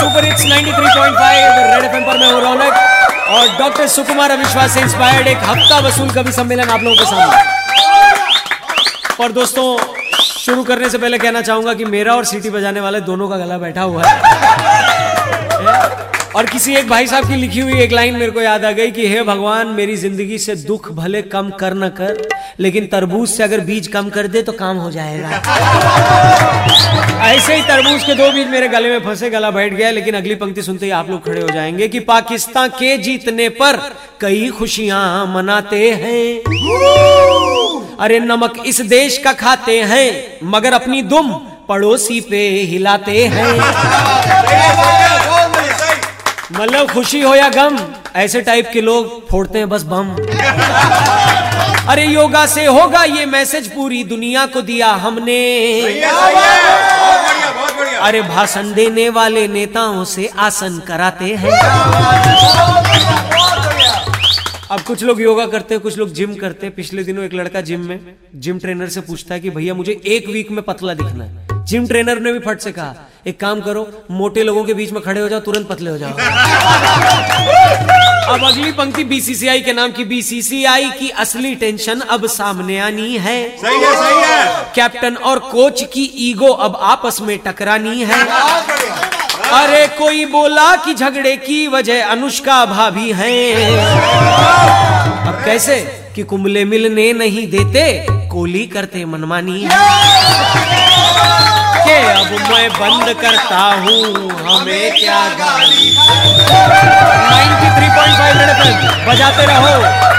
Super hits 93.5 red FM पर मैं रौनक। और डॉक्टर सुकुमार अविश्वास से इंस्पायर्ड एक हफ़्ता वसूल कवि सम्मेलन आप लोगों के सामने। और दोस्तों, शुरू करने से पहले कहना चाहूँगा कि मेरा और सीटी बजाने वाले दोनों का गला बैठा हुआ है। और किसी एक भाई साहब की लिखी हुई एक लाइन मेरे को याद आ गई कि, हे भगवान, मेरी ज़िंदगी से दुख भले कम कर न कर, लेकिन तरबूज से अगर बीज कम कर दे तो काम हो जाएगा। ऐसे ही तरबूज के दो बीज मेरे गले में फंसे, गला बैठ गया, लेकिन अगली पंक्ति सुनते ही आप लोग खड़े हो जाएँगे कि पाकिस्तान के जीतने पर कई खुशियाँ मनाते हैं। अरे नमक इस देश का खाते हैं, मगर अपनी दुम पड़ोसी पे हिलाते हैं। मतलब खुशी हो या गम, ऐसे टाइप के लोग फोड़ते हैं बस बम। अरे योगा से होगा ये मैसेज पूरी, दुनिया को दिया हमने। अरे भाषण देने वाले नेताओं से आसन कराते हैं। अब कुछ लोग योगा करते हैं, कुछ लोग जिम करते हैं। पिछले दिनों एक लड़का जिम में जिम ट्रेनर से पूछता है कि भैया मुझे एक वीक में पतला दिखना है। जिम ट्रेनर ने भी फट से कहा एक काम करो मोटे लोगों के बीच में खड़े हो जाओ तुरंत पतले हो जाओ. अब अगली पंक्ति बीसीसीआई के नाम की बीसीसीआई की असली टेंशन अब सामने आनी है। सही है सही है। कैप्टन और कोच की ईगो अब आपस में टकरानी है। अरे कोई बोला कि झगड़े की वजह अनुष्का भाभी हैं। अब कैसे कि कुंबले मिलने नहीं देते कोली करते मनमानी है। मैं बंद करता हूँ। हमें क्या गाली? 93.5 थ्री पॉइंट फाइव बजाते रहो।